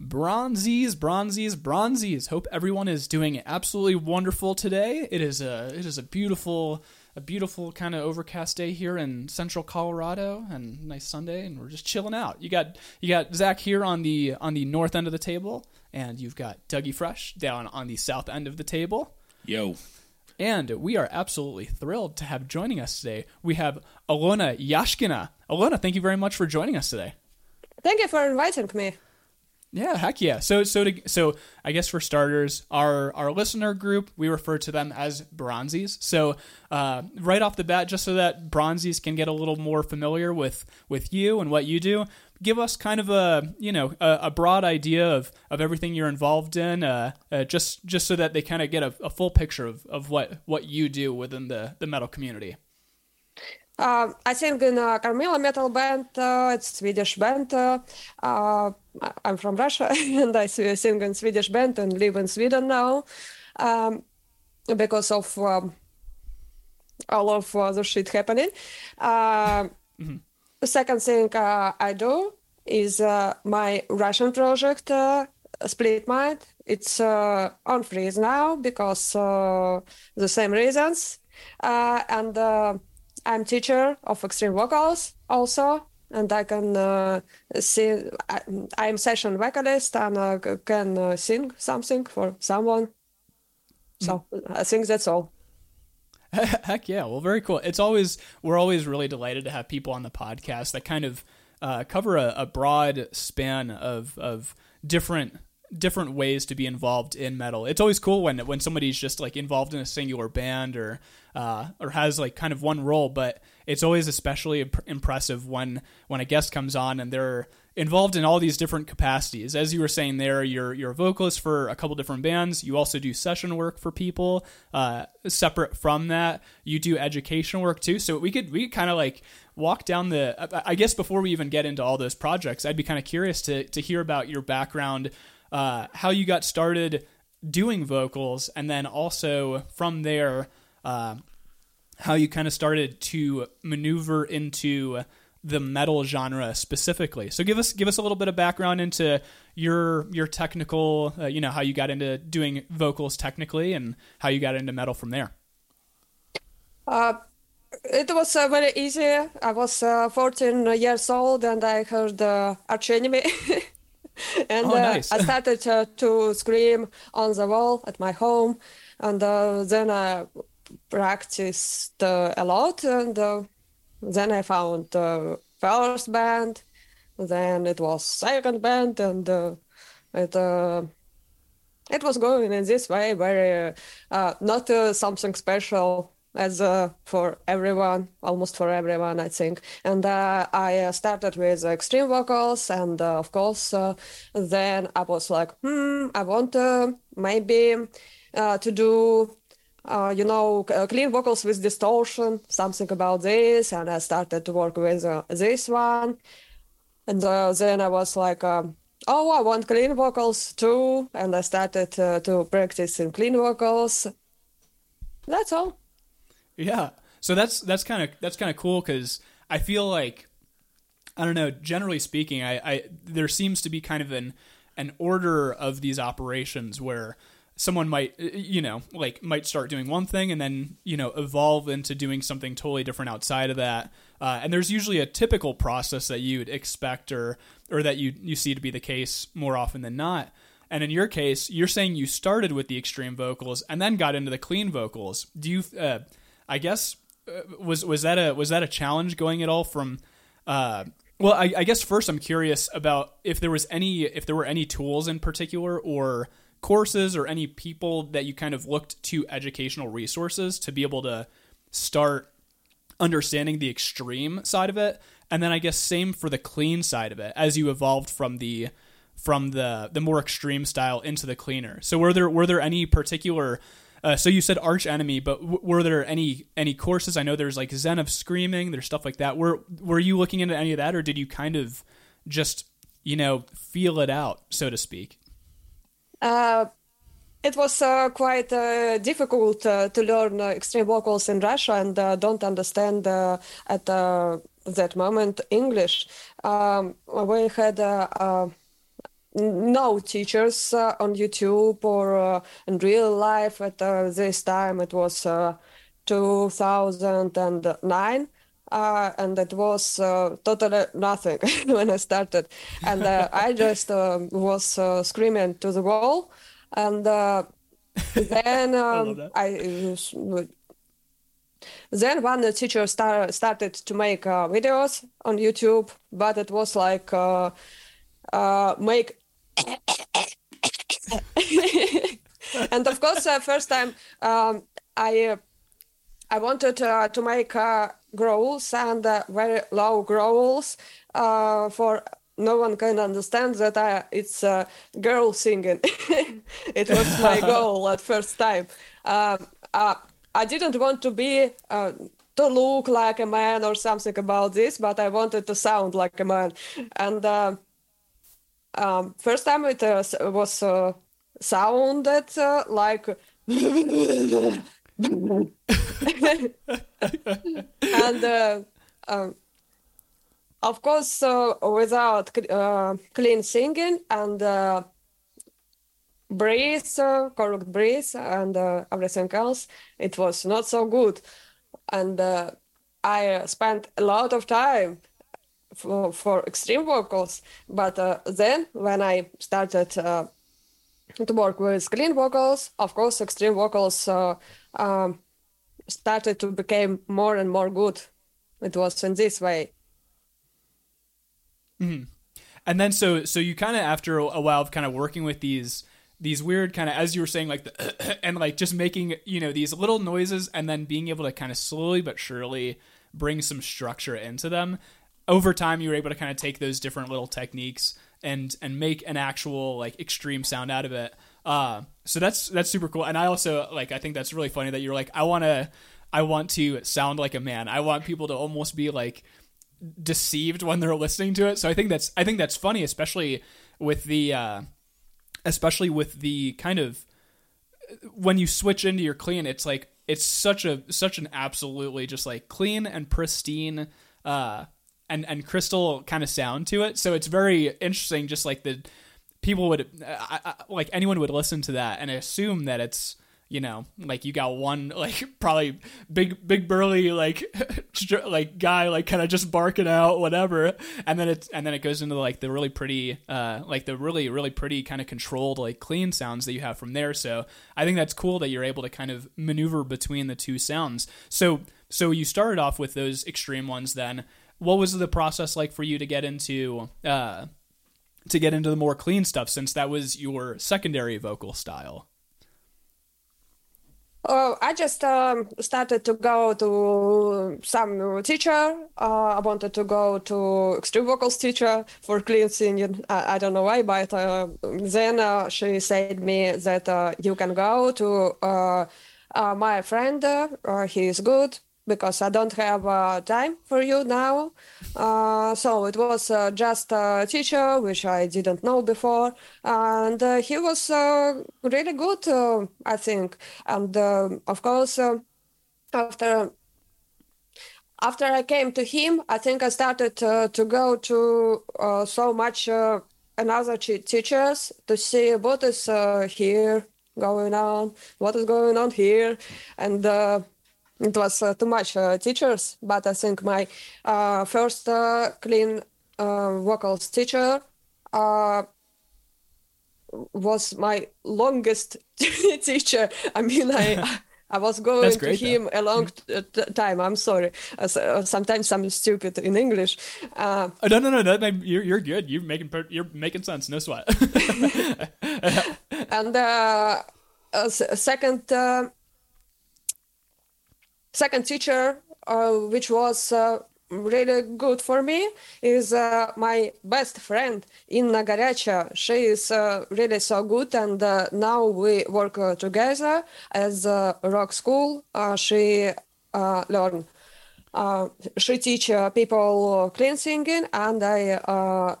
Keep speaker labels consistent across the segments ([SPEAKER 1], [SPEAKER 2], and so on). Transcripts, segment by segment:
[SPEAKER 1] Bronzies, bronzies, bronzies. Hope everyone is doing absolutely wonderful today. It is a it is a beautiful a beautiful kind of overcast day here in central Colorado and nice Sunday and we're just chilling out. You got you got Zach here on the on the north end of the table and you've got Dougie Fresh down on the south end of the table.
[SPEAKER 2] Yo.
[SPEAKER 1] And we are absolutely thrilled to have joining us today. We have Alona Yashkina. Alona, thank you very much for joining us today.
[SPEAKER 3] Thank you for inviting me.
[SPEAKER 1] Yeah, heck yeah. So so to, so I guess for starters, our our listener group we refer to them as bronzies. So uh, right off the bat, just so that bronzies can get a little more familiar with with you and what you do, give us kind of a you know a, a broad idea of of everything you're involved in, uh, uh, just just so that they kind of get a, a full picture of, of what what you do within the the metal community.
[SPEAKER 3] Uh, I sing in a Carmilla metal band. Uh, it's Swedish band. Uh, uh I'm from Russia and I sing in Swedish band and live in Sweden now um, because of um, all of uh, the shit happening. mm-hmm. The second thing uh, I do is my Russian project, Split Mind. It's on freeze now because the same reasons. and I'm teacher of extreme vocals also, and I can uh, sing. I, am session vocalist and uh, can uh, sing something for someone. So I think that's all.
[SPEAKER 1] Heck yeah! Well, very cool. It's always we're always really delighted to have people on the podcast that kind of uh, cover a, a broad span of of different different ways to be involved in metal. It's always cool when when somebody's just like involved in a singular band or uh, or has like kind of one role, but it's always especially imp- impressive when when a guest comes on and they're involved in all these different capacities. As you were saying there, you're you're a vocalist for a couple different bands. You also do session work for people. Uh, separate from that, you do education work too. So we could we kind of like walk down the. I guess before we even get into all those projects, I'd be kind of curious to to hear about your background uh, how you got started doing vocals, and then also from there, uh, how you kind of started to maneuver into the metal genre specifically. So give us give us a little bit of background into your your technical, uh, you know, how you got into doing vocals technically, and how you got into metal from there.
[SPEAKER 3] Uh, it was uh, very easy. I was uh, 14 years old, and I heard uh, Arch Enemy. and
[SPEAKER 1] oh, nice.
[SPEAKER 3] uh, I started uh, to scream on the wall at my home, and uh, then I practiced uh, a lot, and uh, then I found the first band, then it was second band, and uh, it it was going in this way, very not something special as uh, for everyone, almost for everyone, I think. And uh, I uh, started with extreme vocals, and uh, of course, uh, then I was like, hmm, I want maybe uh, to do. you know, clean vocals with distortion, something about this, and I started to work with this one. And then I was like, um, oh, I want clean vocals too, and I started to practice in clean vocals. That's all.
[SPEAKER 1] Yeah. So that's that's kind of that's kind of cool because I feel like I don't know. Generally speaking, I, I there seems to be kind of an an order of these operations where someone might you know like might start doing one thing and then you know evolve into doing something totally different outside of that uh, and there's usually a typical process that you'd expect or or that you you see to be the case more often than not and in your case you're saying you started with the extreme vocals and then got into the clean vocals do you uh, I guess uh, was was that a was that a challenge going at all from uh, well I, I, guess first I'm curious about if there was any if there were any tools in particular or courses or any people that you kind of looked to educational resources to be able to start understanding the extreme side of it and then I guess same for the clean side of it as you evolved from the from the the more extreme style into the cleaner. So were there were there any particular uh, so you said Arch Enemy, but w- were there any any courses? I know there's like Zen of Screaming, there's stuff like that. Were were you looking into any of that, or did you kind of just you know feel it out, so to speak?
[SPEAKER 3] Uh, it was uh, quite uh, difficult uh, to learn uh, extreme vocals in Russia and uh, don't understand at that moment English. Um, we had no teachers uh, on YouTube or uh, in real life at uh, this time. It was uh, 2009. Uh, and it was uh, totally nothing when I started. And I just was screaming to the wall. And then um, I, I then one teacher start, started to make uh, videos on YouTube, but it was like uh, uh, make. and of course, uh, first time um, I I wanted uh, to make uh, growls and very low growls for no one can understand that I, it's a girl singing. it was my goal at first time. Um, uh, I didn't want to be uh, to look like a man or something about this, but I wanted to sound like a man. And uh, um, first time it uh, was uh, sounded uh, like. and uh, um, of course, without clean singing and breathe, uh, correct breathe, and uh, everything else, it was not so good. And uh, I spent a lot of time for, for extreme vocals. But uh, then, when I started uh, to work with clean vocals, of course, extreme vocals uh, um, started to become more and more good. It was in this way.
[SPEAKER 1] Mm-hmm. And then, so so you kind of after a while of kind of working with these these weird kind of as you were saying like the and like just making you know these little noises and then being able to kind of slowly but surely bring some structure into them over time you were able to kind of take those different little techniques and and make an actual like extreme sound out of it. Uh so that's that's super cool. And i also like i think that's really funny that you're like i want to i want to sound like a man. I want people to almost be like deceived when they're listening to it. So i think that's i think that's funny especially with the uh especially with the kind of when you switch into your clean, it's like it's such a such an absolutely just like clean and pristine uh and and crystal kind of sound to it. So it's very interesting just like the people would I, I, like anyone would listen to that and assume that it's you know like you got one like probably big big burly like like guy like kind of just barking out whatever. And then it and then it goes into like the really pretty uh like the really really pretty kind of controlled like clean sounds that you have from there. So i think that's cool that you're able to kind of maneuver between the two sounds. So so you started off with those extreme ones then what was the process like for you to get into uh to get into the more clean stuff since that was your secondary vocal style
[SPEAKER 3] Oh, I just um, started to go to some teacher. Uh, I wanted to go to extreme vocals teacher for clean singing. I, I don't know why, but uh, then uh, she said me that uh, you can go to uh, my friend. he is good because I don't have uh, time for you now. Uh, so it was uh, just a teacher, which I didn't know before. And uh, he was uh, really good, uh, I think. And of course, after after I came to him, I think I started to go to so much another teachers to see what is here going on, what is going on here. And it was uh, too much uh, teachers, but I think my uh, first uh, clean uh, vocals teacher uh, was my longest teacher. I mean, I. I was going great, to him though. a long t- time. I'm sorry. sometimes I'm stupid in English.
[SPEAKER 1] oh, no, no, no, no. You're you're good. You're making you're making sense. No sweat.
[SPEAKER 3] and second second teacher, uh, which was uh, really good for me, is uh, my best friend Inna Garyacha. She is uh, really so good, and uh, now we work uh, together as a rock school. she learn. she teach people clean singing, and I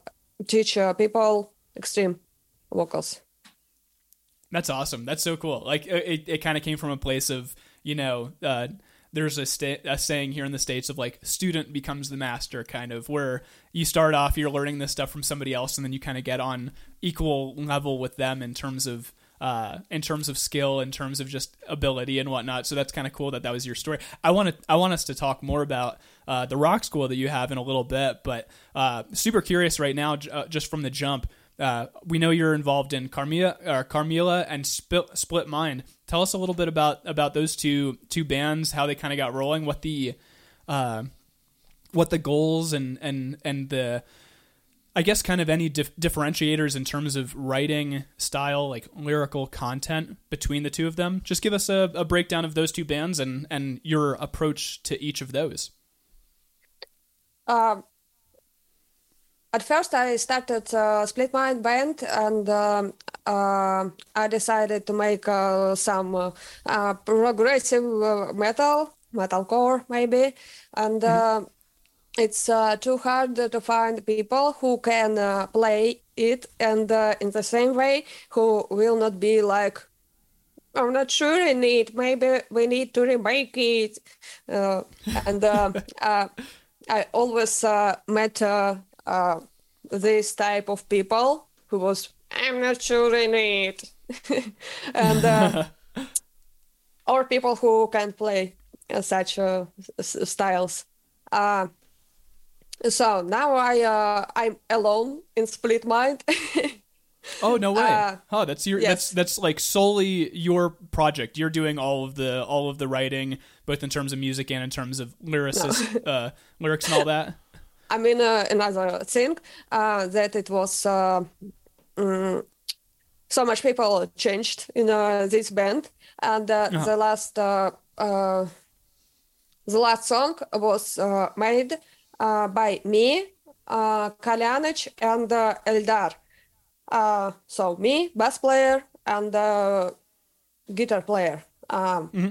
[SPEAKER 3] teach people extreme vocals.
[SPEAKER 1] That's awesome. That's so cool. Like it, it kind of came from a place of you know there's a, sta- a saying here in the states of like student becomes the master kind of where you start off you're learning this stuff from somebody else and then you kind of get on equal level with them in terms of uh, in terms of skill, in terms of just ability and whatnot. So that's kind of cool that that was your story. I want to I want us to talk more about uh, the rock school that you have in a little bit, but uh, super curious right now, uh, just from the jump. Uh, we know you're involved in Carmilla, or Carmilla and Split, Split Mind. Tell us a little bit about about those two two bands, how they kind of got rolling, what the uh, what the goals and and and the I guess kind of any dif- differentiators in terms of writing style, like lyrical content between the two of them. Just give us a, a breakdown of those two bands and and your approach to each of those.
[SPEAKER 3] Um, at first, I started a Split Mind band, and um, uh, I decided to make uh, some uh, progressive uh, metal, metalcore maybe, and. Mm-hmm it's uh, too hard to find people who can uh, play it and uh, in the same way who will not be like i'm not sure in it maybe we need to remake it uh, and uh, uh, i always met this type of people who was i'm not sure in it and or people who can play such styles so now I uh, I'm alone in Split Mind.
[SPEAKER 1] oh no way! Uh, oh, that's your yes. that's that's like solely your project. You're doing all of the all of the writing, both in terms of music and in terms of lyricist no. uh, lyrics and all that.
[SPEAKER 3] I mean, uh, another thing uh, that it was uh, um, so much people changed in uh, this band, and uh, uh-huh. the last uh, uh, the last song was uh, made uh, by me, uh, Kalyanich, and uh, Eldar. Uh, so me, bass player, and uh, guitar player. Um, mm-hmm.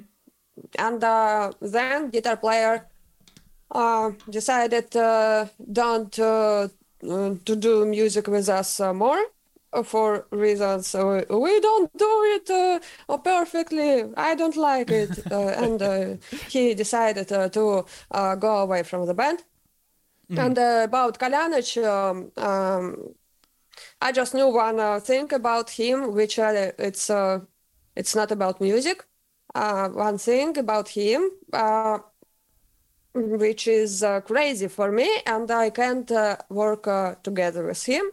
[SPEAKER 3] And uh, then guitar player uh, decided uh, don't uh, to do music with us uh, more for reasons uh, we don't do it uh, perfectly i don't like it uh, and uh, he decided uh, to go away from the band Mm. And uh, about Kalyanich, um, um, I just knew one uh, thing about him, which uh, it's uh, it's not about music. Uh, one thing about him, uh, which is crazy for me, and I can't work together with him.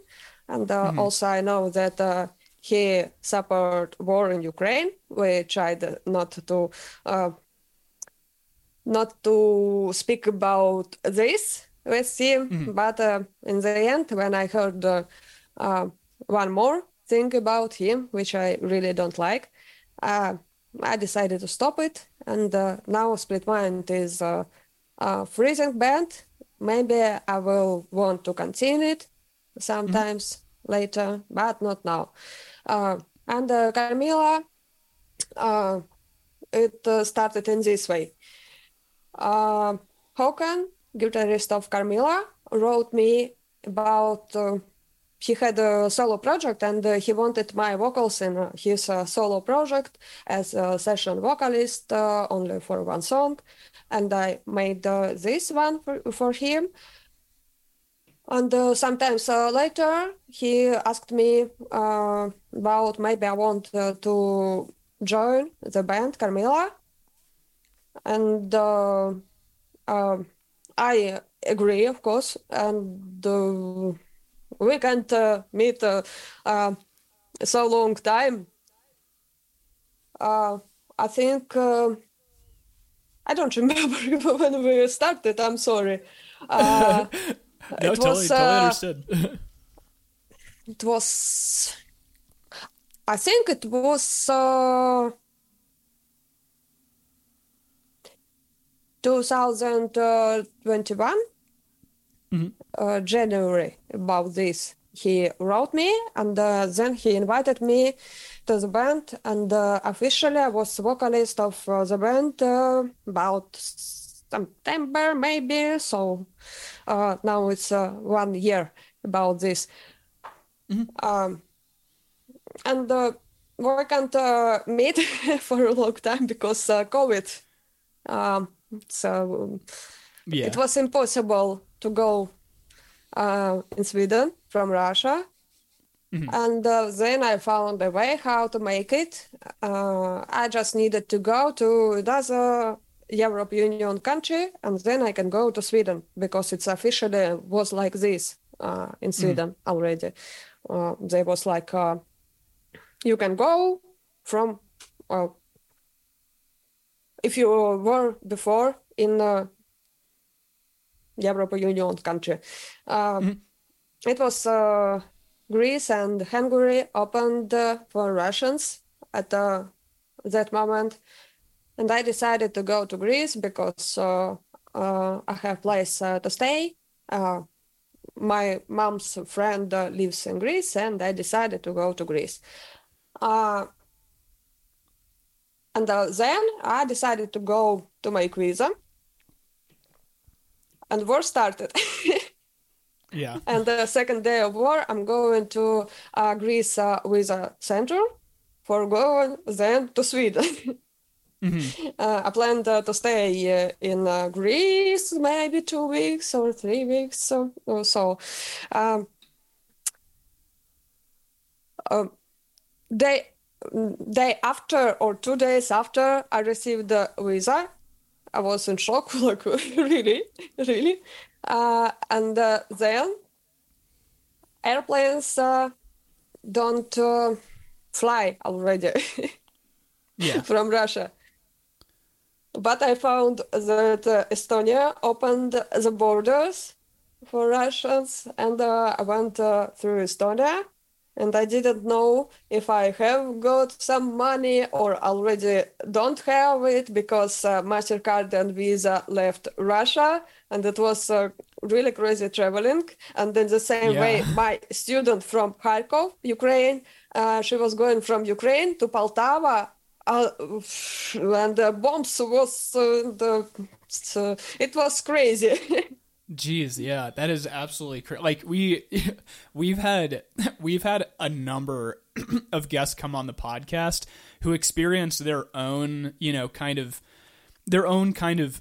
[SPEAKER 3] And mm-hmm. also, I know that he suffered war in Ukraine. We tried not to not to speak about this Let's see. Mm-hmm. But uh, in the end, when I heard uh, uh, one more thing about him, which I really don't like, uh, I decided to stop it. And uh, now Split Mind is a freezing band. Maybe I will want to continue it sometimes mm-hmm. later, but not now. Uh, and uh, Carmilla, it started in this way. Uh, Håkan guitarist of Carmilla, wrote me about uh, he had a solo project and uh, he wanted my vocals in uh, his uh, solo project as a session vocalist uh, only for one song and i made uh, this one for, for him. And sometimes later he asked me about maybe i want to join the band carmilla and I agree, of course, and uh, we can't uh, meet uh, uh so long time. Uh, I think uh, I don't remember when we started. I'm sorry.
[SPEAKER 1] no, it totally, was, totally understood.
[SPEAKER 3] it was. I think it was 2021 mm-hmm. uh, January about this. He wrote me and uh, then he invited me to the band and uh, officially I was vocalist of uh, the band uh, about September maybe. So uh, now it's one year about this. Mm-hmm. Um, and we can't meet for a long time because COVID. Um, So
[SPEAKER 1] Yeah.
[SPEAKER 3] it was impossible to go uh, in Sweden from Russia. And uh, then I found a way how to make it. Uh, I just needed to go to another European Union country, and then I can go to Sweden because it's officially was like this uh, in Sweden already. Uh, there was like uh, you can go from if you were before in uh, European Union country. Uh, It was uh, Greece and Hungary opened uh, for Russians at uh, that moment, and I decided to go to Greece because uh, uh, I have place uh, to stay. Uh, my mom's friend uh, lives in Greece, and I decided to go to Greece. Uh, and uh, then I decided to go to my visa, and war started.
[SPEAKER 1] yeah.
[SPEAKER 3] and the second day of war, I'm going to uh, Greece uh, with a center for going then to Sweden. uh, I planned uh, to stay uh, in uh, Greece maybe two weeks or three weeks. So, or so um, um, day day after or two days after I received the visa, I was in shock, like really, really. Uh, and uh, then airplanes uh, don't uh, fly already
[SPEAKER 1] Yeah.
[SPEAKER 3] from Russia. But I found that uh, Estonia opened the borders for Russians, and uh, I went uh, through Estonia. And I didn't know if I have got some money or already don't have it because uh, MasterCard and Visa left Russia. And it was uh, really crazy traveling. And in the same
[SPEAKER 1] Yeah.
[SPEAKER 3] way, my student from Kharkov, Ukraine, uh, she was going from Ukraine to Poltava uh, and the bombs was uh, the so it was crazy
[SPEAKER 1] Jeez, yeah, that is absolutely like we we've had we've had a number of guests come on the podcast who experienced their own, you know, kind of their own kind of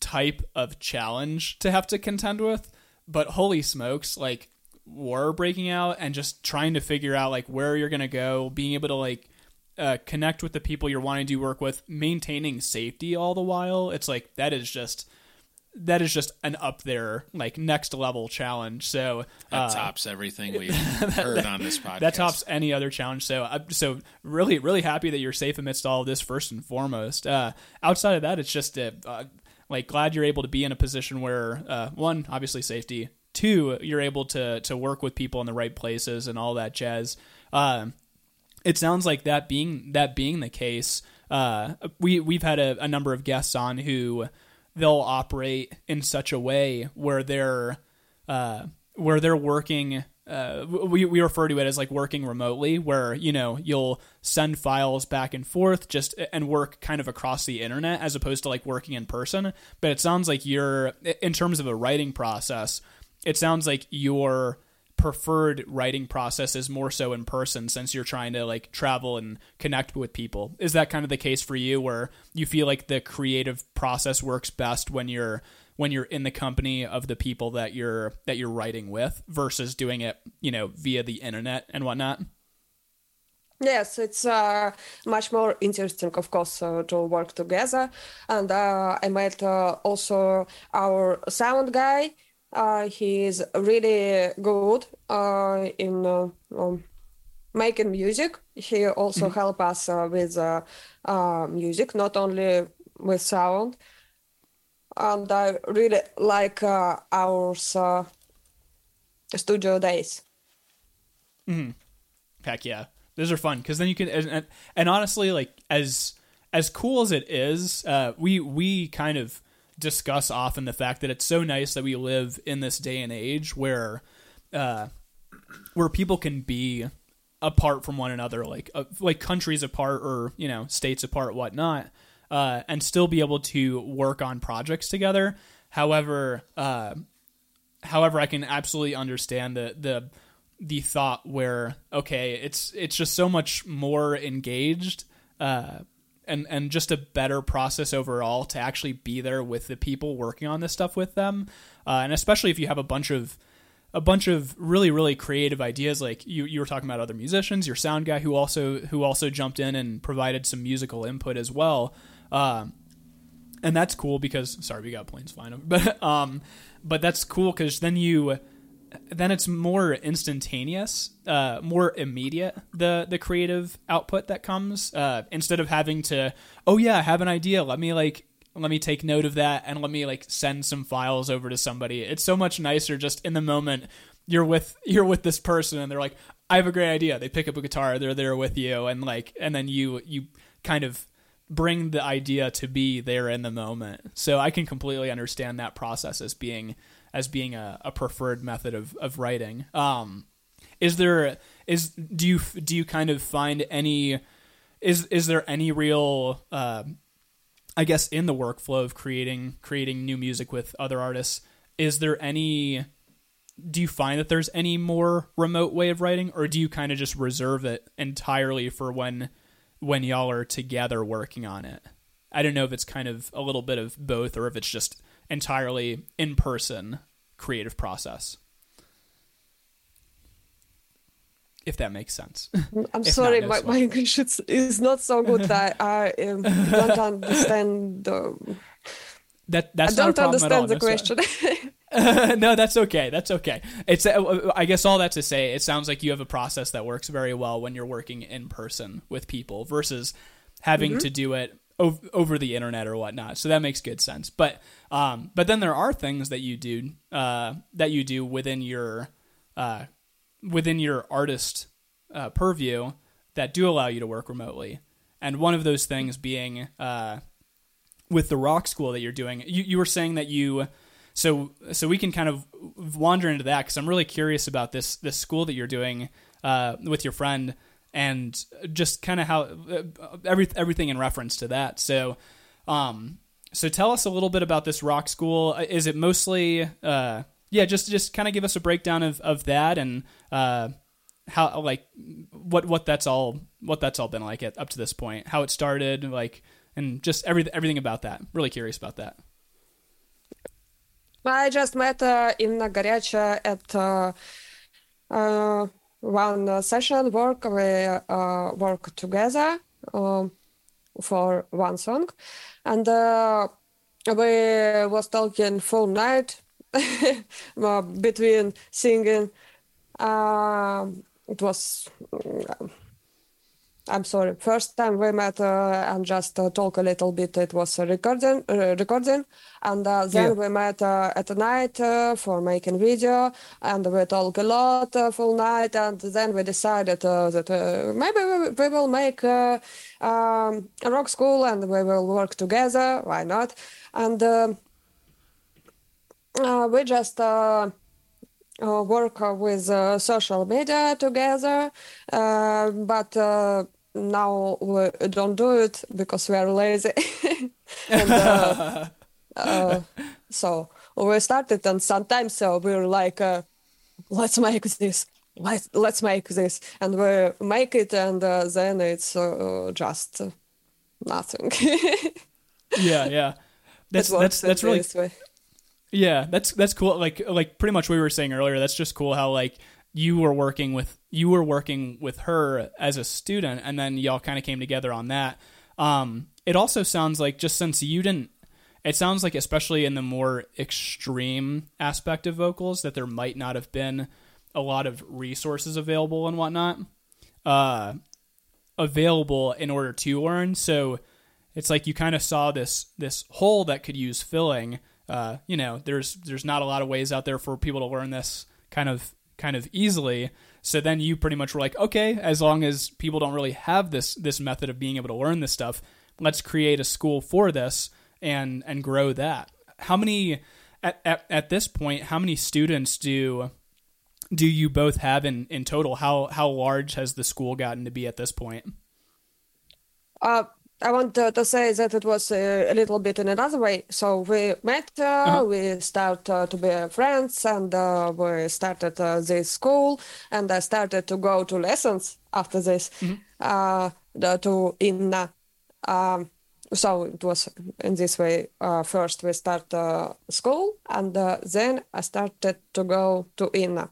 [SPEAKER 1] type of challenge to have to contend with. But holy smokes, like war breaking out and just trying to figure out like where you're gonna go, being able to like uh, connect with the people you're wanting to work with, maintaining safety all the while. It's like that is just that is just an up there like next level challenge. So
[SPEAKER 2] That
[SPEAKER 1] uh,
[SPEAKER 2] tops everything we've heard on this podcast.
[SPEAKER 1] that tops any other challenge. So, uh, so really, really happy that you're safe amidst all of this. First and foremost, uh, outside of that, it's just uh, uh, like glad you're able to be in a position where uh, one, obviously safety. Two, you're able to to work with people in the right places and all that jazz. Uh, it sounds like that being that being the case, uh, we we've had a, a number of guests on who they'll operate in such a way where they're uh, where they're working. Uh, we we refer to it as like working remotely, where you know you'll send files back and forth, just and work kind of across the internet as opposed to like working in person. But it sounds like you're in terms of a writing process. It sounds like your preferred writing process is more so in person since you're trying to like travel and connect with people. Is that kind of the case for you where you feel like the creative process works best when you're when you're in the company of the people that you're that you're writing with versus doing it, you know, via the internet and whatnot?
[SPEAKER 3] yes it's uh, much more interesting of course uh, to work together and uh, i met uh, also our sound guy uh, he is really good uh, in uh, um, making music. He also help us uh, with uh, uh, music not only with sound. And i really like uh, our uh, studio days.
[SPEAKER 1] Mmm Heck yeah, those are fun because then you can and, and, and honestly, like as as cool as it is, uh, we we kind of discuss often the fact that it's so nice that we live in this day and age where uh, where people can be apart from one another, like uh, like countries apart or you know states apart, whatnot, uh, and still be able to work on projects together. However, uh, however, I can absolutely understand the the the thought where okay, it's it's just so much more engaged uh, and and just a better process overall to actually be there with the people working on this stuff with them, uh, and especially if you have a bunch of a bunch of really really creative ideas like you you were talking about other musicians your sound guy who also who also jumped in and provided some musical input as well. Uh, and that's cool because sorry we got planes flying over but um but that's cool because then you then it's more instantaneous, uh, more immediate the the creative output that comes uh, instead of having to oh yeah I have an idea let me like let me take note of that and let me like send some files over to somebody. It's so much nicer just in the moment you're with you're with this person and they're like I have a great idea. They pick up a guitar, they're there with you and like and then you you kind of bring the idea to be there in the moment. So I can completely understand that process as being as being a, a preferred method of, of writing. Um, is there is do you do you kind of find any is is there any real uh, I guess in the workflow of creating creating new music with other artists is there any do you find that there's any more remote way of writing or do you kind of just reserve it entirely for when when y'all are together working on it i don't know if it's kind of a little bit of both or if it's just entirely in person creative process. If that makes sense.
[SPEAKER 3] I'm if sorry, not, no my, my, English is, is, not so good that I um, don't understand the.
[SPEAKER 1] That that's
[SPEAKER 3] I
[SPEAKER 1] don't
[SPEAKER 3] understand the question.
[SPEAKER 1] no, that's okay. That's okay. It's uh, I guess all that to say, it sounds like you have a process that works very well when you're working in person with people versus having mm-hmm. to do it over the internet or whatnot. So that makes good sense. But um, but then there are things that you do uh, that you do within your uh, within your artist uh, purview that do allow you to work remotely. And one of those things being uh, with the rock school that you're doing. You, you were saying that you so so we can kind of wander into that because I'm really curious about this this school that you're doing uh, with your friend and just kind of how uh, every everything in reference to that. So, um, so tell us a little bit about this rock school. Uh, is it mostly, uh, yeah, just just kind of give us a breakdown of, of that and uh, how like what what that's all what that's all been like at, up to this point, how it started, like, and just every everything about that. Really curious about that.
[SPEAKER 3] I just met uh, Inna Garyacha at uh, uh, one session work. We uh, work together. Um, for one song. And uh, we was talking full night between singing uh, it was I'm sorry. First time we met uh, and just uh, talk a little bit. It was a recording, uh, recording, and uh, then yeah. we met uh, at night uh, for making video, and we talk a lot full night, and then we decided that maybe we, we, will make um, a rock school and we will work together. Why not? And um, we just. Uh, work with uh, social media together, uh, but now we don't do it because we are lazy. and, uh, uh, so we started, and sometimes uh, we're like, uh, let's make this. Let's let's make this, and we make it, and uh, then it's uh, just nothing.
[SPEAKER 1] yeah, yeah, that's that's that's really. Yeah, that's that's cool. Like like pretty much we were saying earlier. That's just cool how like you were working with you were working with her as a student, and then y'all kind of came together on that. Um, it also sounds like just since you didn't, it sounds like especially in the more extreme aspect of vocals that there might not have been a lot of resources available and whatnot uh, available in order to learn. So it's like you kind of saw this this hole that could use filling. Uh, you know, there's there's not a lot of ways out there for people to learn this kind of kind of easily. So then you pretty much were like, okay, as long as people don't really have this this method of being able to learn this stuff, let's create a school for this and and grow that. How many at, at, at this point, how many students do do you both have in, in total? How how large has the school gotten to be at this point?
[SPEAKER 3] Uh, I want to, to, say that it was a, a, little bit in another way. So we met, uh, uh-huh. we started uh, to be friends, and uh, we started uh, this school, and I started to go to lessons after this mm-hmm. Uh, the, to Inna. um, so it was in this way. Uh, first, we start uh, school, and uh, then I started to go to INNA.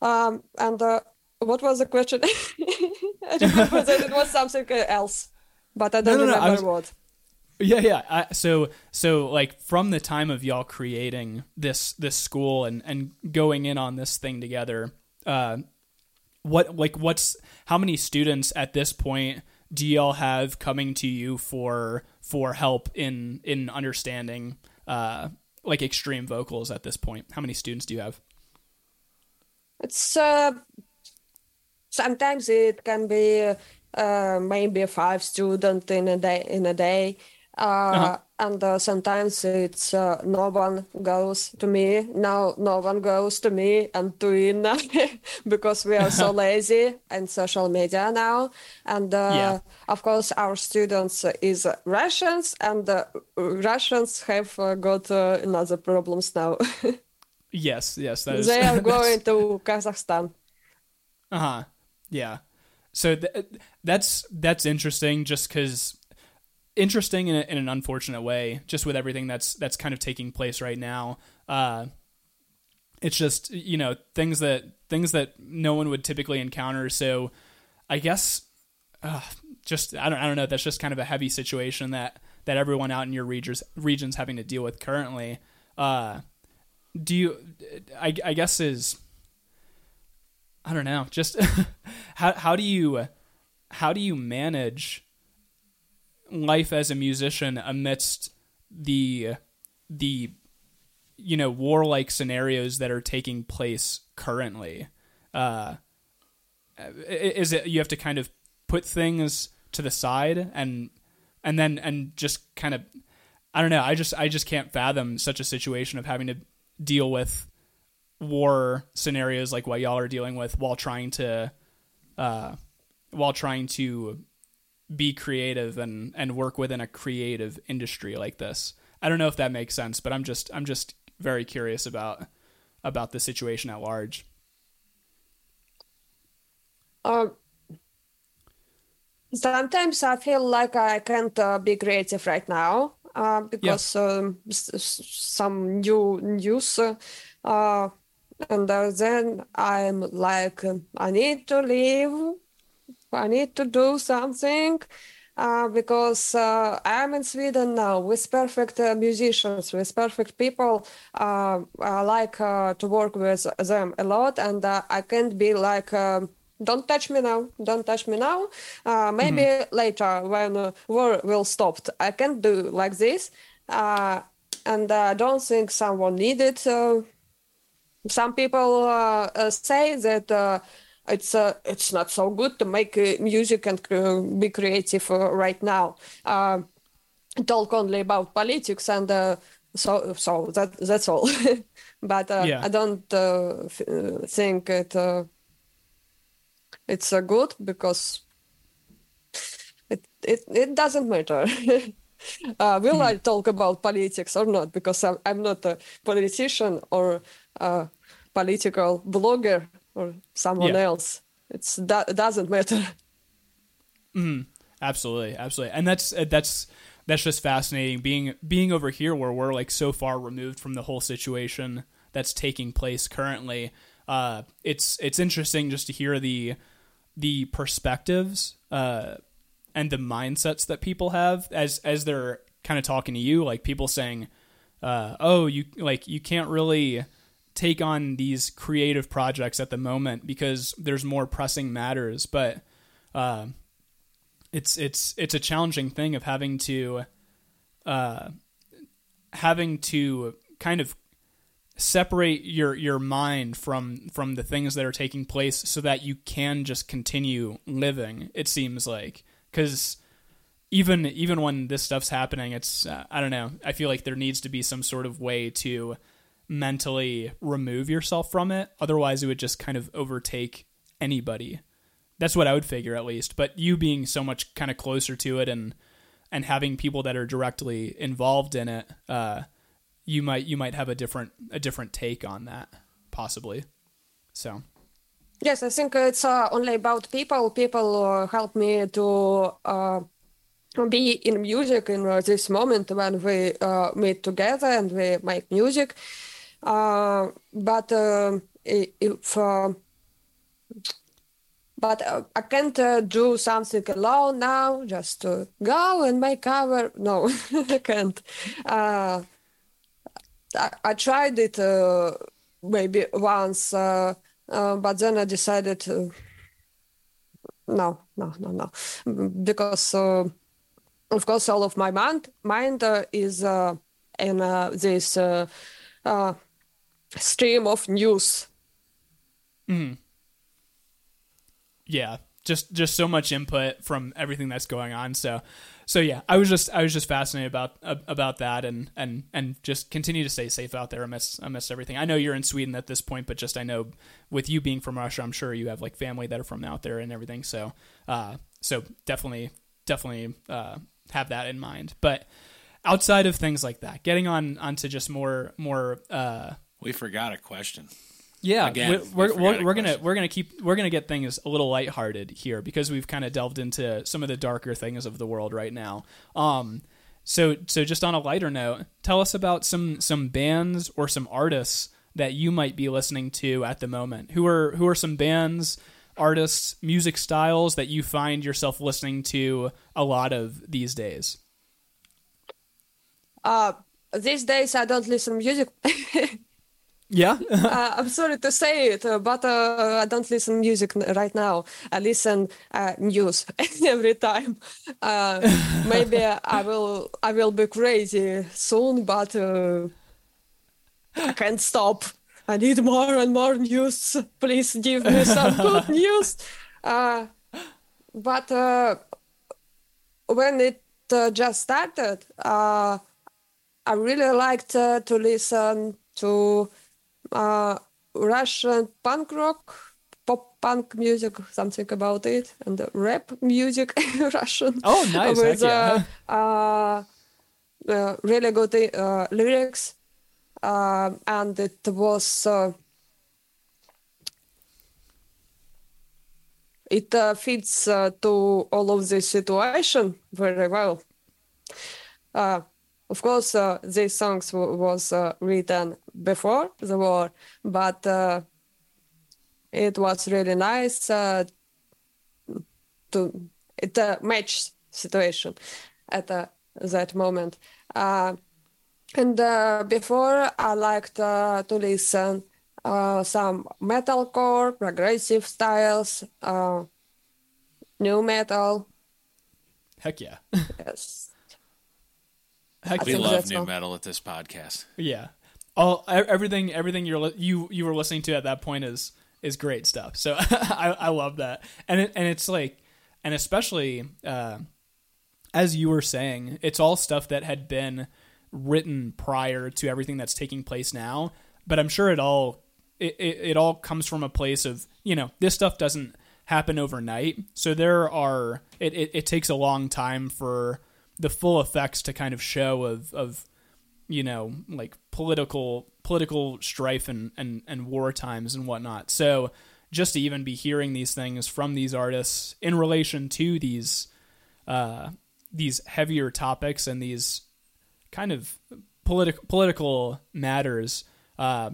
[SPEAKER 3] Um, and uh, what was the question? I remember that it was something else, but I don't no, no, remember no, was, what.
[SPEAKER 1] Yeah, yeah. I, so, so like from the time of y'all creating this this school and and going in on this thing together, uh, what like what's how many students at this point do y'all have coming to you for for help in in understanding uh, like extreme vocals at this point? How many students do you have?
[SPEAKER 3] It's uh, sometimes it can be uh, maybe five students in a day in a day. Uh, uh-huh. and uh, sometimes it's uh, no one goes to me. Now no one goes to me and to Inna because we are so lazy and social media now. And uh, yeah. of course our students is Russians and uh, Russians have uh, got uh, another problems now.
[SPEAKER 1] Yes yes
[SPEAKER 3] that is, they are going to Kazakhstan.
[SPEAKER 1] Uh-huh. Yeah so th- that's that's interesting just because interesting in, a, in, an unfortunate way, just with everything that's that's kind of taking place right now. Uh, it's just you know things that things that no one would typically encounter. So I guess uh, just I don't I don't know. That's just kind of a heavy situation that that everyone out in your regions regions having to deal with currently. Uh, do you? I, I guess is I don't know. Just how how do you how do you manage life as a musician amidst the the you know warlike scenarios that are taking place currently uh, is it you have to kind of put things to the side and and then and just kind of I don't know I just I just can't fathom such a situation of having to deal with war scenarios like what y'all are dealing with while trying to uh, while trying to be creative and and work within a creative industry like this. I don't know if that makes sense, but I'm just I'm just very curious about about the situation at large.
[SPEAKER 3] Um, sometimes I feel like I can't uh, be creative right now uh, because yeah. um, some new news, uh, and uh, then I'm like I need to leave I need to do something uh, because uh, I'm in Sweden now with perfect uh, musicians, with perfect people. Uh, I like uh, to work with them a lot, and uh, I can't be like. Um, don't touch me now. Don't touch me now. maybe mm-hmm. later when war will stop. I can't do like this, and I don't think someone needed. Some people say that it's uh, it's not so good to make uh, music and uh, be creative uh, right now. Uh, talk only about politics and uh, so so that that's all. but yeah. I don't think it it's good because it it it doesn't matter. Uh, will mm. I talk about politics or not? Because I'm, I'm not a politician or a political blogger or someone yeah. else. It's that it doesn't matter.
[SPEAKER 1] Mm, absolutely, absolutely, and that's uh, that's that's just fascinating. Being being over here where we're like so far removed from the whole situation that's taking place currently. Uh, it's it's interesting just to hear the the perspectives uh, and the mindsets that people have as as they're kind of talking to you. Like people saying, uh, "Oh, you like you can't really." Take on these creative projects at the moment because there's more pressing matters. But uh, it's it's it's a challenging thing of having to uh, having to kind of separate your your mind from from the things that are taking place so that you can just continue living it seems like cuz even even when this stuff's happening it's uh, i don't know i feel like there needs to be some sort of way to mentally remove yourself from it. Otherwise, it would just kind of overtake anybody. That's what I would figure, at least. But you being so much kind of closer to it and and having people that are directly involved in it, uh, you might you might have a different a different take on that, possibly. So.
[SPEAKER 3] Yes, I think it's uh, only about people. People uh, help me to uh, be in music in uh, this moment when we uh, meet together and we make music. Uh, but uh, if uh, but uh, I can't do something alone now. Just to go and make cover. No, I can't. I, I, tried it maybe once, but then I decided to. No, no, no, no, because of course, all of my mind mind uh, is uh, in uh, this uh, uh, stream of news.
[SPEAKER 1] Mm. Yeah, just just so much input from everything that's going on. So, so yeah, I was just I was just fascinated about about that, and and and just continue to stay safe out there amidst amidst everything. I know you're in Sweden at this point, but just I know with you being from Russia, I'm sure you have like family that are from out there and everything. So, uh, so definitely definitely uh, have that in mind. But outside of things like that, getting on onto just more more. Uh,
[SPEAKER 2] we forgot a question.
[SPEAKER 1] Yeah, Again, we're, we we're, we're gonna we're gonna keep we're gonna get things a little lighthearted here because we've kind of delved into some of the darker things of the world right now. Um, so so just on a lighter note, tell us about some some bands or some artists that you might be listening to at the moment. Who are who are some bands artists, music styles that you find yourself listening to a lot of these days?
[SPEAKER 3] Uh, these days I don't listen to music.
[SPEAKER 1] yeah,
[SPEAKER 3] uh, I'm sorry to say it, uh, but uh, I don't listen to music right now. I listen uh, news every time. Uh, maybe I will I will be crazy soon, but uh, I can't stop. I need more and more news. Please give me some good news. Uh, but uh, when it uh, just started, uh, I really liked uh, to listen to uh, Russian punk rock, pop punk music, something about it, and rap music, Russian.
[SPEAKER 1] Oh, nice!
[SPEAKER 3] With yeah. really good lyrics uh, and it was uh, it uh, fits uh, to all of the situation very well. Uh, of course, uh, these songs w- was written before the war, but it was really nice to it match situation at that moment. And uh, before, I liked uh, to listen uh, some metalcore, progressive styles, uh, nu metal.
[SPEAKER 1] Heck yeah!
[SPEAKER 3] yes.
[SPEAKER 2] We love nu metal at this podcast.
[SPEAKER 1] Yeah, all everything everything you're you you were listening to at that point is is great stuff. So I I love that, and it, and it's like, and especially uh, as you were saying, it's all stuff that had been written prior to everything that's taking place now. But I'm sure it all it, it, it all comes from a place of you know this stuff doesn't happen overnight. So there are it, it, it takes a long time for the full effects to kind of show of of you know like political political strife and and and war times and whatnot. So just to even be hearing these things from these artists in relation to these uh, these heavier topics and these kind of political political matters. Uh,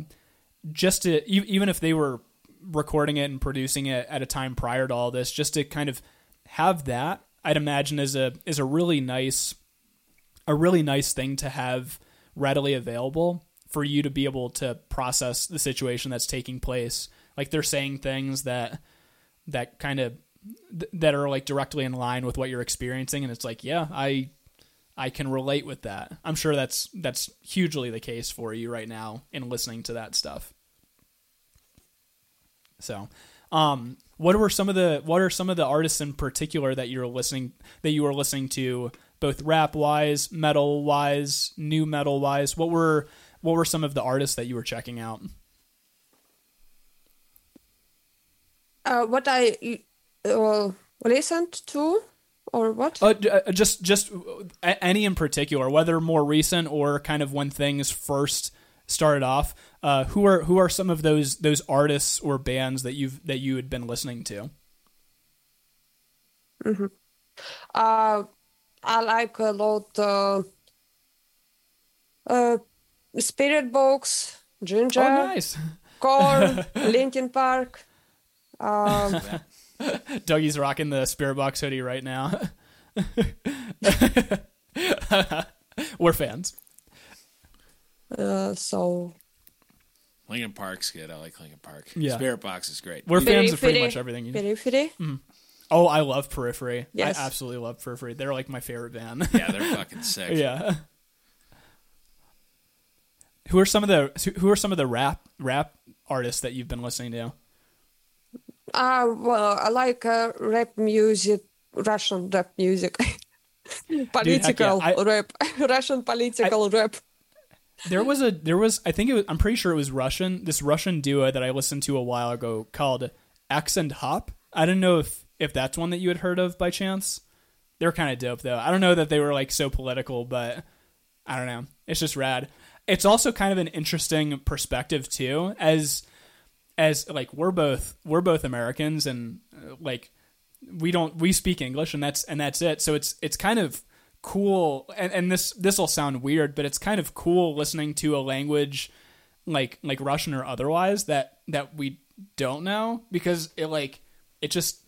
[SPEAKER 1] just to even if they were recording it and producing it at a time prior to all this, just to kind of have that, I'd imagine is a is a really nice a really nice thing to have readily available for you to be able to process the situation that's taking place. Like they're saying things that that kind of that are like directly in line with what you're experiencing and it's like, yeah, I I can relate with that. I'm sure that's that's hugely the case for you right now in listening to that stuff. So, um, what were some of the what are some of the artists in particular that you're listening that you were listening to, both rap wise, metal wise, nu metal wise? What were what were some of the artists that you were checking out?
[SPEAKER 3] Uh, what I uh, listened to or what?
[SPEAKER 1] Uh, uh, just just any in particular, whether more recent or kind of when things first started off. Uh, who are who are some of those those artists or bands that you've that you had been listening to?
[SPEAKER 3] Mm-hmm. Uh, I like a lot uh, uh, Spiritbox, Jinjer,
[SPEAKER 1] oh, nice.
[SPEAKER 3] Korn, Linkin Park. Um,
[SPEAKER 1] Dougie's rocking the Spiritbox hoodie right now. We're fans.
[SPEAKER 3] Uh, so
[SPEAKER 2] Linkin Park's good. I like Linkin Park.
[SPEAKER 1] Yeah.
[SPEAKER 2] Spiritbox is great.
[SPEAKER 1] We're fans of pretty
[SPEAKER 3] Periphery.
[SPEAKER 1] much everything. You
[SPEAKER 3] Periphery.
[SPEAKER 1] Oh, I love Periphery.
[SPEAKER 3] Yes.
[SPEAKER 1] I absolutely love Periphery. They're like my favorite band.
[SPEAKER 2] yeah, they're fucking sick.
[SPEAKER 1] yeah. Who are some of the who are some of the rap rap artists that you've been listening to?
[SPEAKER 3] Uh, well, I like uh, rap music, Russian rap music. political
[SPEAKER 1] I-
[SPEAKER 3] rap, Russian political rap.
[SPEAKER 1] There was a there was I think it was, I'm pretty sure it was Russian. This Russian duo that I listened to a while ago called X and Hop. I don't know if if that's one that you had heard of by chance. They're kind of dope though. I don't know that they were like so political, but I don't know. It's just rad. It's also kind of an interesting perspective too, as as like we're both we're both Americans and uh, like we don't we speak English and that's and that's it. So it's it's kind of cool and, and this this will sound weird, but it's kind of cool listening to a language like like Russian or otherwise that that we don't know because it like it just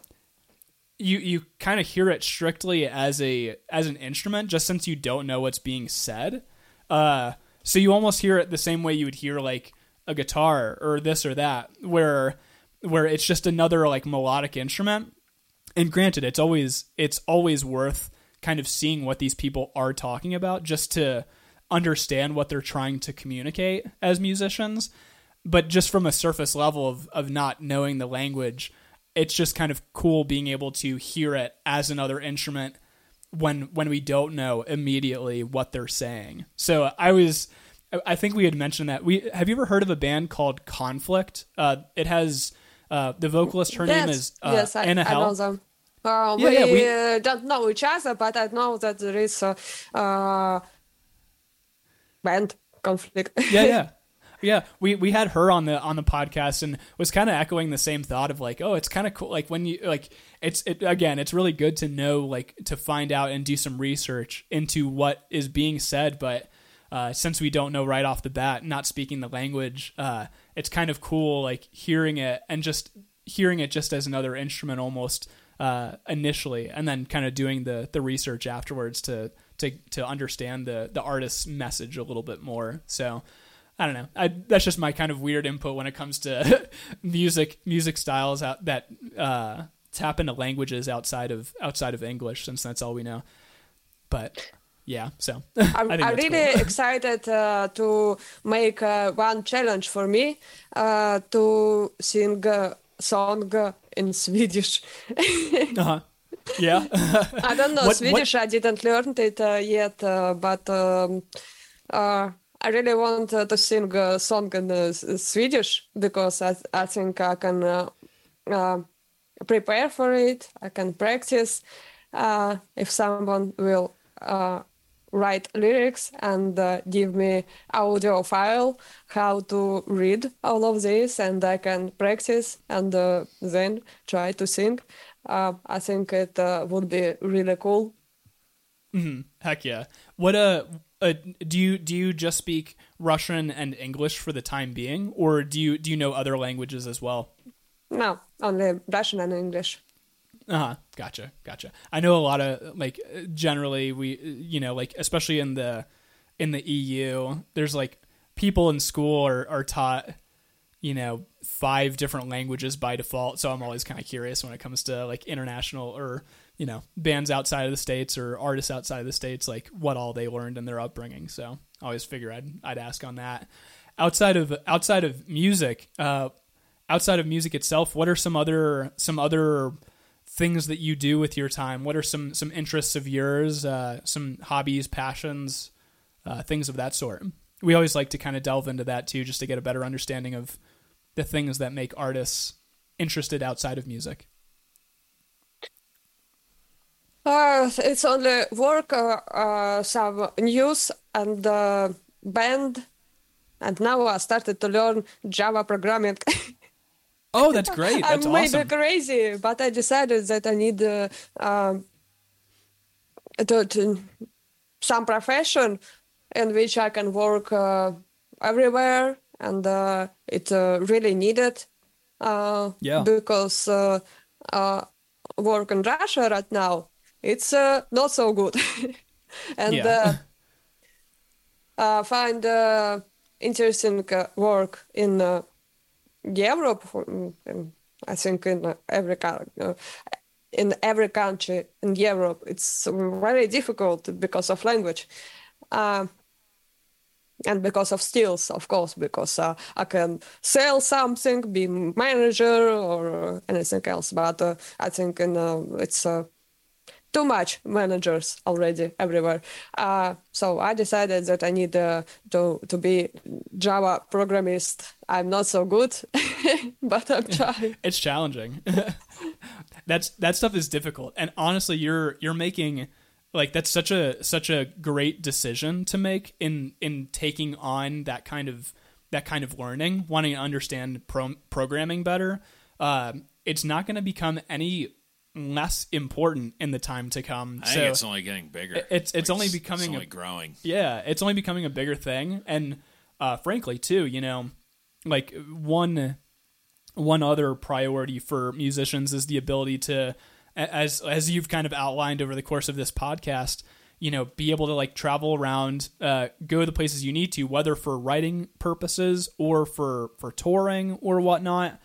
[SPEAKER 1] you you kind of hear it strictly as a as an instrument just since you don't know what's being said. Uh so you almost hear it the same way you would hear like a guitar or this or that where where it's just another like melodic instrument and granted it's always it's always worth kind of seeing what these people are talking about just to understand what they're trying to communicate as musicians but just from a surface level of of not knowing the language it's just kind of cool being able to hear it as another instrument when when we don't know immediately what they're saying so i was I- think we had mentioned that. We have you ever heard of a band called Conflict? Uh, it has uh, the vocalist. Her name is uh,
[SPEAKER 3] yes, I,
[SPEAKER 1] Anna Hell.
[SPEAKER 3] Uh,
[SPEAKER 1] Yeah,
[SPEAKER 3] we
[SPEAKER 1] yeah, we-
[SPEAKER 3] uh, don't know each other, but I know that there is a uh, band conflict.
[SPEAKER 1] yeah, yeah, yeah. We we had her on the on the podcast and was kind of echoing the same thought of like, oh, it's kind of cool. Like when you like, it's it again, it's really good to know like to find out and do some research into what is being said, but. Uh, since we don't know right off the bat, not speaking the language, uh, it's kind of cool, like hearing it and just hearing it just as another instrument almost uh, initially, and then kind of doing the the research afterwards to to to understand the the artist's message a little bit more. So I don't know. I, that's just my kind of weird input when it comes to music music styles out that uh, tap into languages outside of outside of English, since that's all we know. But yeah, so
[SPEAKER 3] I'm, I'm really
[SPEAKER 1] cool.
[SPEAKER 3] excited uh, to make uh, one challenge for me uh, to sing a song in Swedish.
[SPEAKER 1] uh-huh. yeah.
[SPEAKER 3] I don't know
[SPEAKER 1] What- what-
[SPEAKER 3] Swedish. I didn't learn it uh, yet, uh, but um, uh, I really want uh, to sing a song in uh, Swedish because I, I think I can uh, uh, prepare for it. I can practice. Uh, if someone will uh, write lyrics and uh, give me audio file how to read all of this and i can practice and uh, then try to sing uh, i think it uh, would be really cool hmm
[SPEAKER 1] Heck yeah. What uh, uh do you do you just speak Russian and English for the time being or do you do you know other languages as well?
[SPEAKER 3] no only russian and english
[SPEAKER 1] Uh-huh. Gotcha. Gotcha. I know a lot of like uh, generally we you know like especially in the in the EU there's like people in school are are taught you know five different languages by default so I'm always kind of curious when it comes to like international or you know bands outside of the states or artists outside of the states like what all they learned in their upbringing so I always figure I'd I'd ask on that outside of outside of music uh outside of music itself what are some other some other things that you do with your time? What are some some interests of yours? Uh, some hobbies, passions, uh, things of that sort. We always like to kind of delve into that too, just to get a better understanding of the things that make artists interested outside of music.
[SPEAKER 3] uh, it's only work uh, uh, some news and band and now i started to learn java programming
[SPEAKER 1] Oh, that's great. That's
[SPEAKER 3] I'm maybe
[SPEAKER 1] awesome.
[SPEAKER 3] crazy, but I decided that I need uh, um, to, to some profession in which I can work uh, everywhere, and uh, it's uh, really needed. Uh,
[SPEAKER 1] yeah.
[SPEAKER 3] Because uh, uh, work in Russia right now, it's not so good, and yeah. find interesting work in Europe. I think in every in every country in Europe, it's very difficult because of language. Uh, and because of skills, of course, because uh, I can sell something, be manager or anything else. But uh, I think in, uh, it's uh, too much managers already everywhere. Uh, so I decided that I need uh, to to be Java programmist. I'm not so good, but I'm trying.
[SPEAKER 1] it's challenging. That's that stuff is difficult, and honestly, you're you're making like that's such a such a great decision to make in in taking on that kind of that kind of learning, wanting to understand pro- programming better. Uh, it's not going to become any less important in the time to come.
[SPEAKER 2] I so think it's only getting bigger.
[SPEAKER 1] It's it's like only becoming
[SPEAKER 2] it's only
[SPEAKER 1] a,
[SPEAKER 2] growing.
[SPEAKER 1] Yeah, it's only becoming a bigger thing, and uh, frankly, too, you know, like one one other priority for musicians is the ability to, as as you've kind of outlined over the course of this podcast, you know, be able to like travel around, uh, go the places you need to, whether for writing purposes or for for touring or whatnot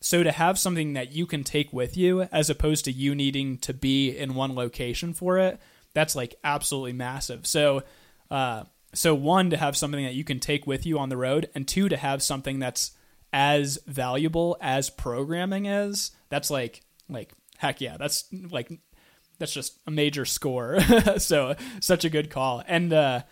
[SPEAKER 1] so to have something that you can take with you as opposed to you needing to be in one location for it, that's like absolutely massive. So uh so one to have something that you can take with you on the road and two to have something that's as valuable as programming is, that's like like heck yeah, that's like that's just a major score. so such a good call. And uh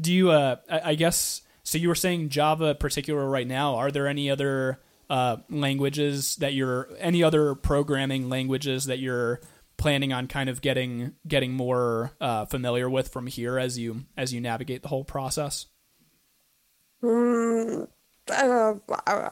[SPEAKER 1] do you uh I, I guess so you were saying Java particular right now, are there any other uh, languages that you're any other programming languages that you're planning on kind of getting getting more uh, familiar with from here as you as you navigate the whole process?
[SPEAKER 3] Mm, uh,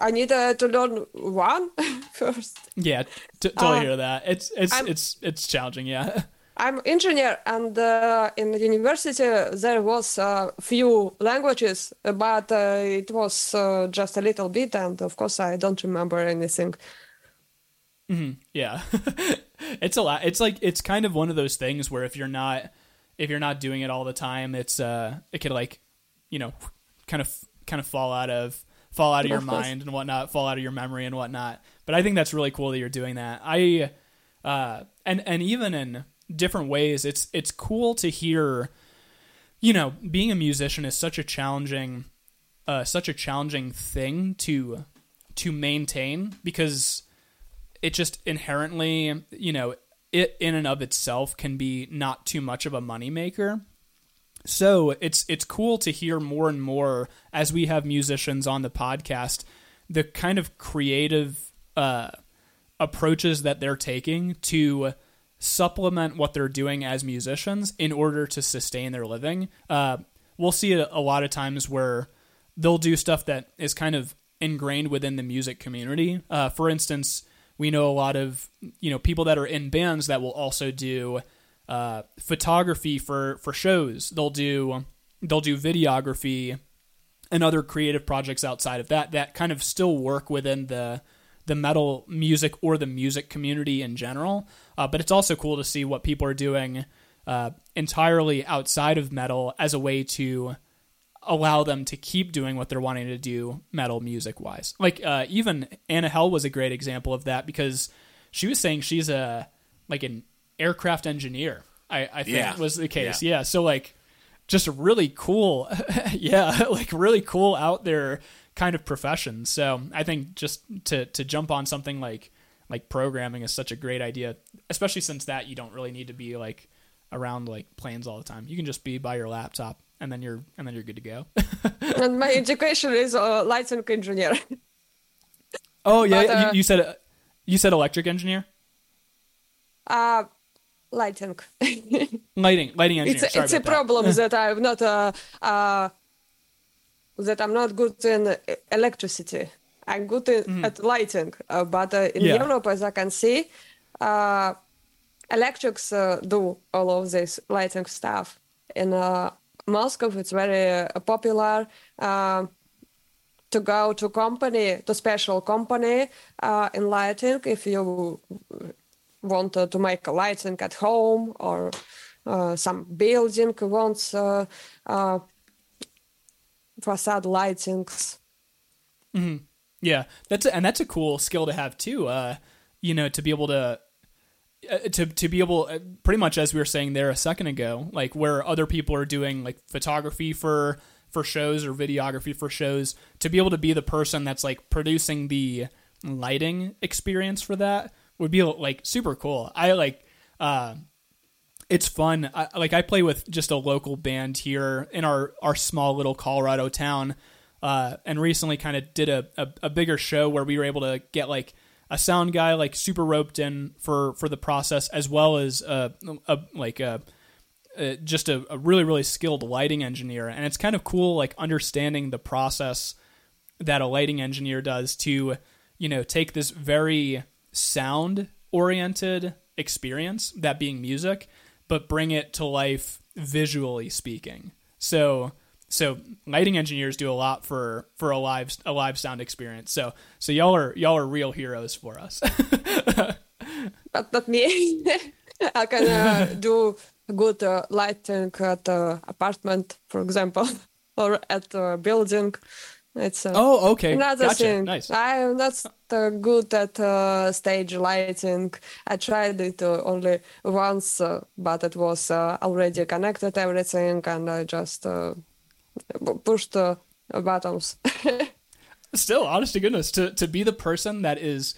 [SPEAKER 3] I need uh, to learn one first.
[SPEAKER 1] Yeah, t- totally uh, hear that. It's it's I'm, it's it's challenging. Yeah.
[SPEAKER 3] I'm engineer, and uh, in university there was a uh, few languages, but uh, it was uh, just a little bit, and of course I don't remember anything.
[SPEAKER 1] Mm-hmm. Yeah, it's a lot. It's like it's kind of one of those things where if you're not if you're not doing it all the time, it's uh it could like you know kind of kind of fall out of fall out of your mind and whatnot, fall out of your memory and whatnot. But I think that's really cool that you're doing that. I uh and and even in different ways. It's it's cool to hear. You know, being a musician is such a challenging, uh, such a challenging thing to to maintain because it just inherently, you know, it in and of itself can be not too much of a moneymaker. So it's it's cool to hear more and more as we have musicians on the podcast, the kind of creative uh, approaches that they're taking to supplement what they're doing as musicians in order to sustain their living. Uh, we'll see a lot of times where they'll do stuff that is kind of ingrained within the music community. Uh, for instance, we know a lot of you know people that are in bands that will also do uh, photography for for shows. They'll do they'll do videography and other creative projects outside of that that kind of still work within the the metal music or the music community in general. Uh, but it's also cool to see what people are doing uh, entirely outside of metal as a way to allow them to keep doing what they're wanting to do metal music wise. Like uh, even Anna Hell was a great example of that because she was saying she's a like an aircraft engineer. I, I think yeah. was the case. Yeah. yeah. So like just really cool. yeah, like really cool out there kind of profession. So I think just to to jump on something like like programming is such a great idea, especially since that you don't really need to be like around like planes all the time. You can just be by your laptop and then you're and then you're good to go.
[SPEAKER 3] and my education is a lighting engineer.
[SPEAKER 1] oh yeah, but, uh, you, you, said you said electric engineer.
[SPEAKER 3] Uh lighting.
[SPEAKER 1] lighting, lighting engineer.
[SPEAKER 3] It's, it's a problem that I'm not uh, uh that I'm not good in electricity. I'm good in, mm-hmm. at lighting, uh, but uh, in yeah. Europe, as I can see, uh, electrics uh, do all of this lighting stuff. In uh, Moscow, it's very uh, popular uh, to go to company, to special company uh, in lighting if you want to make a lighting at home or uh, some building wants uh, uh, facade lightings.
[SPEAKER 1] Mm-hmm. Yeah, that's a, and that's a cool skill to have too. Uh, you know, to be able to uh, to to be able uh, pretty much as we were saying there a second ago, like where other people are doing like photography for for shows or videography for shows, to be able to be the person that's like producing the lighting experience for that would be like super cool. I like uh it's fun. I, like I play with just a local band here in our our small little Colorado town, uh, and recently kind of did a, a, a bigger show where we were able to get like a sound guy like super roped in for for the process as well as a, a like a, a just a, a really really skilled lighting engineer, and it's kind of cool like understanding the process that a lighting engineer does to you know take this very sound oriented experience that being music but bring it to life visually speaking. So so lighting engineers do a lot for for a live a live sound experience. So so y'all are y'all are real heroes for us.
[SPEAKER 3] but not me. I can uh, do good uh, lighting at uh, apartment, for example, or at a building. It's uh,
[SPEAKER 1] oh okay.
[SPEAKER 3] Another
[SPEAKER 1] gotcha.
[SPEAKER 3] thing.
[SPEAKER 1] Nice.
[SPEAKER 3] I'm not uh, good at uh, stage lighting. I tried it uh, only once, uh, but it was uh, already connected everything, and I just pushed the buttons.
[SPEAKER 1] Still, honest to goodness, to to be the person that is,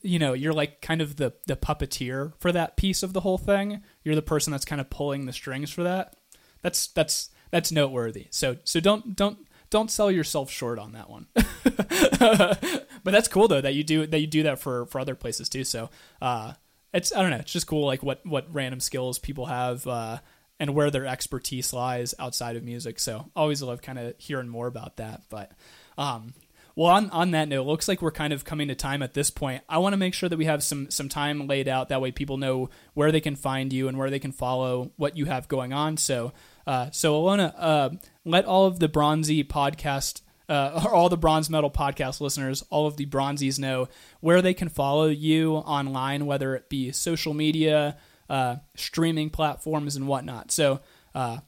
[SPEAKER 1] you know, you're like kind of the the puppeteer for that piece of the whole thing. You're the person that's kind of pulling the strings for that. That's that's that's noteworthy. So so don't don't don't sell yourself short on that one. but that's cool though that you do that you do that for for other places too. So uh, it's I don't know, it's just cool like what what random skills people have uh, and where their expertise lies outside of music. So always love kind of hearing more about that. But um, well, on, on that note, looks like we're kind of coming to time at this point. I want to make sure that we have some some time laid out. That way, people know where they can find you and where they can follow what you have going on. So, uh, so Alona, uh, let all of the Bronzy podcast, uh, or all the Bronze Metal podcast listeners, all of the Bronzies know where they can follow you online, whether it be social media, uh, streaming platforms, and whatnot. So, uh,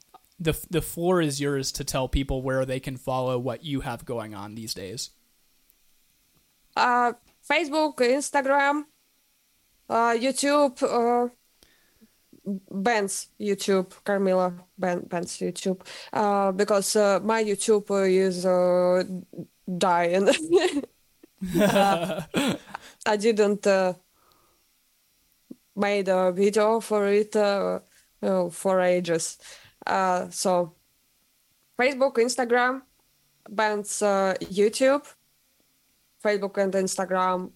[SPEAKER 1] the the floor is yours to tell people where they can follow what you have going on these days.
[SPEAKER 3] Uh, Facebook, Instagram, uh, YouTube, Ben's YouTube, Carmilla ben, Ben's YouTube, uh, because uh, my YouTube is uh, dying. I didn't uh, made a video for it uh, uh, for ages. So Facebook, Instagram, Ben's uh, YouTube, Facebook and Instagram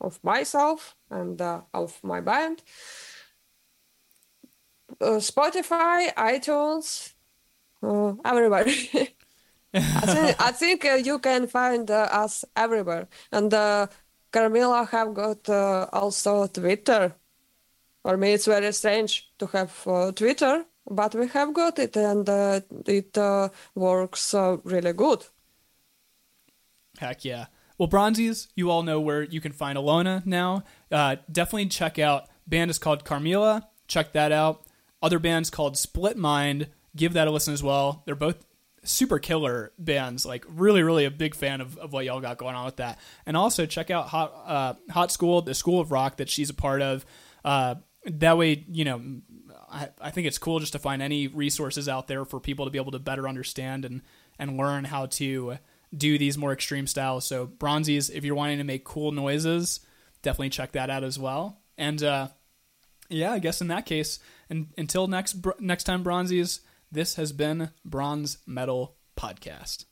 [SPEAKER 3] of myself and of my band. Uh, Spotify, iTunes, uh, everywhere. I think, I think uh, you can find uh, us everywhere. And uh, Carmilla have got uh, also Twitter. For me, it's very strange to have Twitter, but we have got it, and it works really good.
[SPEAKER 1] Heck yeah. Well, Bronzies, you all know where you can find Alona now. Definitely check out. Band is called Carmilla. Check that out. Other bands called Split Mind. Give that a listen as well. They're both super killer bands. Like really, really a big fan of, of what y'all got going on with that. And also check out Hot uh, Hot School, the School of Rock that she's a part of. Uh, that way, you know, I, I think it's cool just to find any resources out there for people to be able to better understand and and learn how to do these more extreme styles. So Bronzies, if you're wanting to make cool noises, definitely check that out as well. And uh, yeah, I guess in that case, and until next next time, Bronzies, this has been Bronze Metal Podcast.